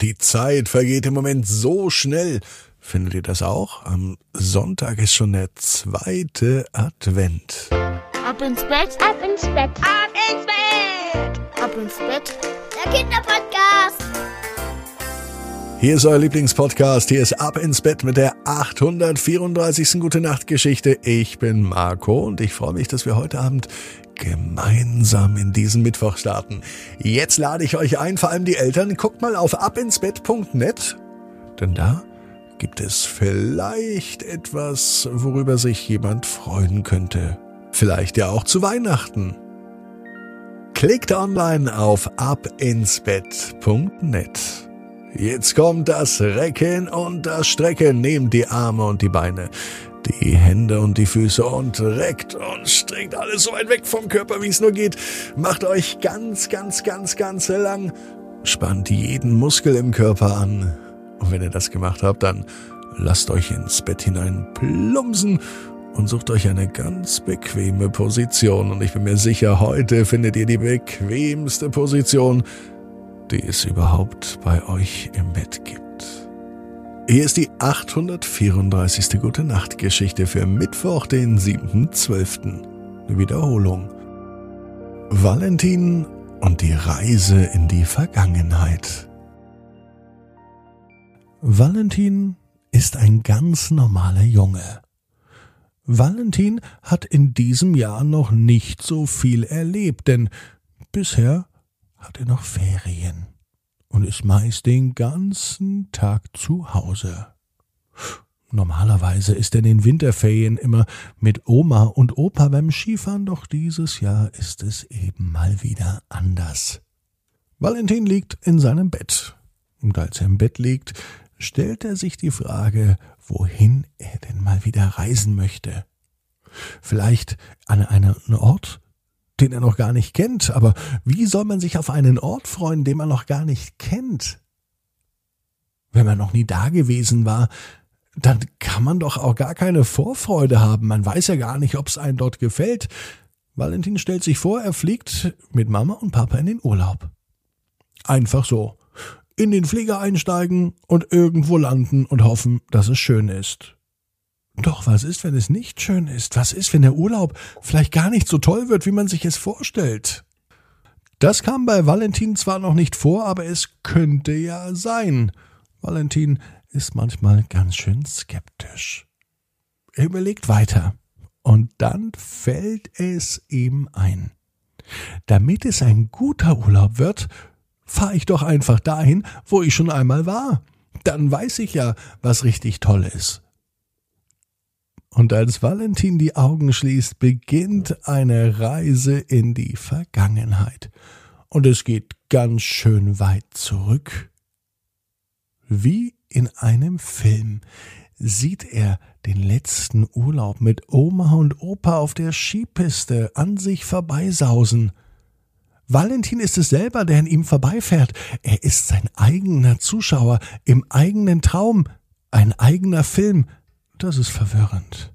Die Zeit vergeht im Moment so schnell. Findet ihr das auch? Am Sonntag ist schon der zweite Advent. Ab ins Bett, ab ins Bett, ab ins Bett, ab ins Bett. Der Kinderpodcast. Hier ist euer Lieblingspodcast. Hier ist Ab ins Bett mit der 834. Gute Nacht Geschichte. Ich bin Marco und ich freue mich, dass wir heute Abend gemeinsam in diesen Mittwoch starten. Jetzt lade ich euch ein, vor allem die Eltern, guckt mal auf abinsbett.net, denn da gibt es vielleicht etwas, worüber sich jemand freuen könnte. Vielleicht ja auch zu Weihnachten. Klickt online auf abinsbett.net. Jetzt kommt das Recken und das Strecken. Nehmt die Arme und die Beine die Hände und die Füße und reckt und streckt alles so weit weg vom Körper, wie es nur geht. Macht euch ganz, ganz, ganz, ganz lang. Spannt jeden Muskel im Körper an. Und wenn ihr das gemacht habt, dann lasst euch ins Bett hinein plumpsen und sucht euch eine ganz bequeme Position. Und ich bin mir sicher, heute findet ihr die bequemste Position, die es überhaupt bei euch im Bett gibt. Hier ist die 834. Gute Nacht Geschichte für Mittwoch, den 7.12. Wiederholung. Valentin und die Reise in die Vergangenheit. Valentin ist ein ganz normaler Junge. Valentin hat in diesem Jahr noch nicht so viel erlebt, denn bisher hat er noch Ferien und ist meist den ganzen Tag zu Hause. Normalerweise ist er in den Winterferien immer mit Oma und Opa beim Skifahren, doch dieses Jahr ist es eben mal wieder anders. Valentin liegt in seinem Bett. Und als er im Bett liegt, stellt er sich die Frage, wohin er denn mal wieder reisen möchte. Vielleicht an einen Ort, den er noch gar nicht kennt. Aber wie soll man sich auf einen Ort freuen, den man noch gar nicht kennt? Wenn man noch nie da gewesen war, dann kann man doch auch gar keine Vorfreude haben. Man weiß ja gar nicht, ob es einem dort gefällt. Valentin stellt sich vor, er fliegt mit Mama und Papa in den Urlaub. Einfach so. In den Flieger einsteigen und irgendwo landen und hoffen, dass es schön ist. Doch was ist, wenn es nicht schön ist? Was ist, wenn der Urlaub vielleicht gar nicht so toll wird, wie man sich es vorstellt? Das kam bei Valentin zwar noch nicht vor, aber es könnte ja sein. Valentin ist manchmal ganz schön skeptisch. Er überlegt weiter. Und dann fällt es ihm ein. Damit es ein guter Urlaub wird, fahre ich doch einfach dahin, wo ich schon einmal war. Dann weiß ich ja, was richtig toll ist. Und als Valentin die Augen schließt, beginnt eine Reise in die Vergangenheit. Und es geht ganz schön weit zurück. Wie in einem Film sieht er den letzten Urlaub mit Oma und Opa auf der Skipiste an sich vorbeisausen. Valentin ist es selber, der an ihm vorbeifährt. Er ist sein eigener Zuschauer im eigenen Traum, ein eigener Film, das ist verwirrend.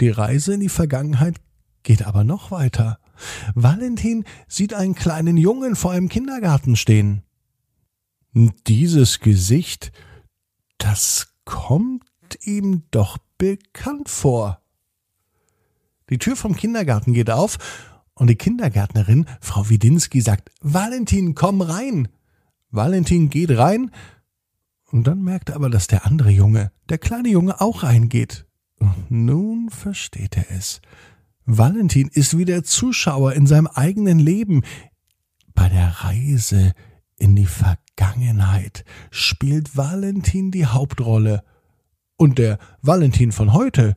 Die Reise in die Vergangenheit geht aber noch weiter. Valentin sieht einen kleinen Jungen vor einem Kindergarten stehen. Dieses Gesicht, das kommt ihm doch bekannt vor. Die Tür vom Kindergarten geht auf und die Kindergärtnerin, Frau Widinski, sagt, Valentin, komm rein. Valentin geht rein und dann merkt er aber, dass der andere Junge, der kleine Junge, auch reingeht. Und nun versteht er es. Valentin ist wieder Zuschauer in seinem eigenen Leben. Bei der Reise in die Vergangenheit spielt Valentin die Hauptrolle. Und der Valentin von heute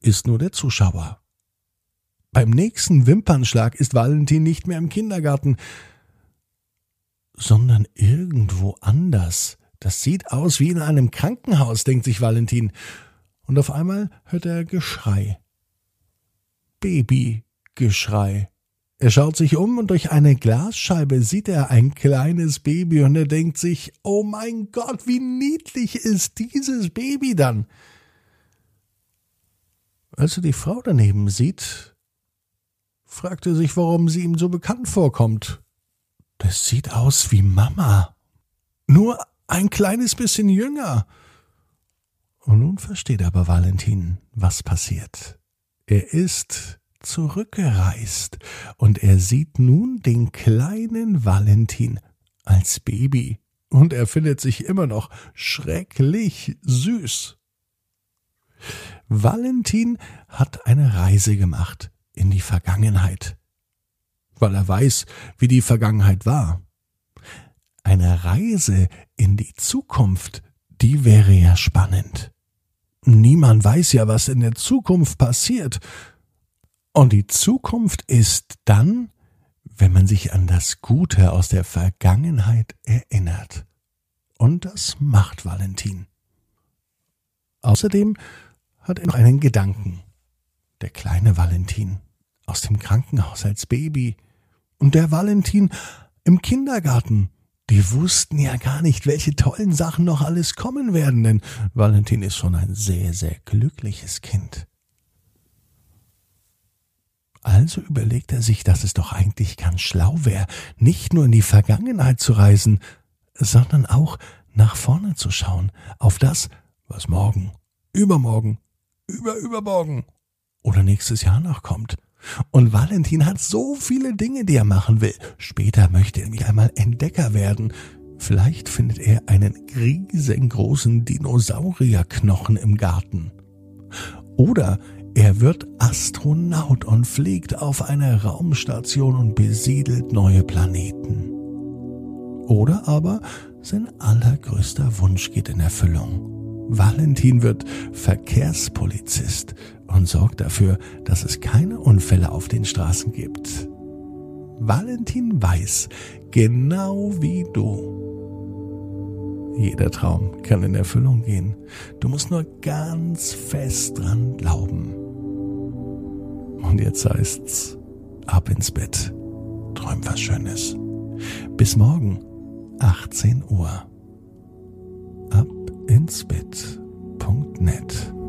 ist nur der Zuschauer. Beim nächsten Wimpernschlag ist Valentin nicht mehr im Kindergarten, sondern irgendwo anders. Das sieht aus wie in einem Krankenhaus, denkt sich Valentin. Und auf einmal hört er Geschrei. Babygeschrei. Er schaut sich um und durch eine Glasscheibe sieht er ein kleines Baby und er denkt sich, oh mein Gott, wie niedlich ist dieses Baby dann. Als er die Frau daneben sieht, fragt er sich, warum sie ihm so bekannt vorkommt. Das sieht aus wie Mama. Ein kleines bisschen jünger. Und nun versteht aber Valentin, was passiert. Er ist zurückgereist und er sieht nun den kleinen Valentin als Baby und er findet sich immer noch schrecklich süß. Valentin hat eine Reise gemacht in die Vergangenheit, weil er weiß, wie die Vergangenheit war. Eine Reise in die Zukunft, die wäre ja spannend. Niemand weiß ja, was in der Zukunft passiert. Und die Zukunft ist dann, wenn man sich an das Gute aus der Vergangenheit erinnert. Und das macht Valentin. Außerdem hat er noch einen Gedanken. Der kleine Valentin aus dem Krankenhaus als Baby und der Valentin im Kindergarten. Die wussten ja gar nicht, welche tollen Sachen noch alles kommen werden, denn Valentin ist schon ein sehr, sehr glückliches Kind. Also überlegt er sich, dass es doch eigentlich ganz schlau wäre, nicht nur in die Vergangenheit zu reisen, sondern auch nach vorne zu schauen, auf das, was morgen, übermorgen, überübermorgen oder nächstes Jahr noch kommt. Und Valentin hat so viele Dinge, die er machen will. Später möchte er nämlich einmal Entdecker werden. Vielleicht findet er einen riesengroßen Dinosaurierknochen im Garten. Oder er wird Astronaut und fliegt auf eine Raumstation und besiedelt neue Planeten. Oder aber sein allergrößter Wunsch geht in Erfüllung. Valentin wird Verkehrspolizist und sorgt dafür, dass es keine Unfälle auf den Straßen gibt. Valentin weiß, genau wie du. Jeder Traum kann in Erfüllung gehen. Du musst nur ganz fest dran glauben. Und jetzt heißt's, ab ins Bett. Träum was Schönes. Bis morgen, 18 Uhr. Ab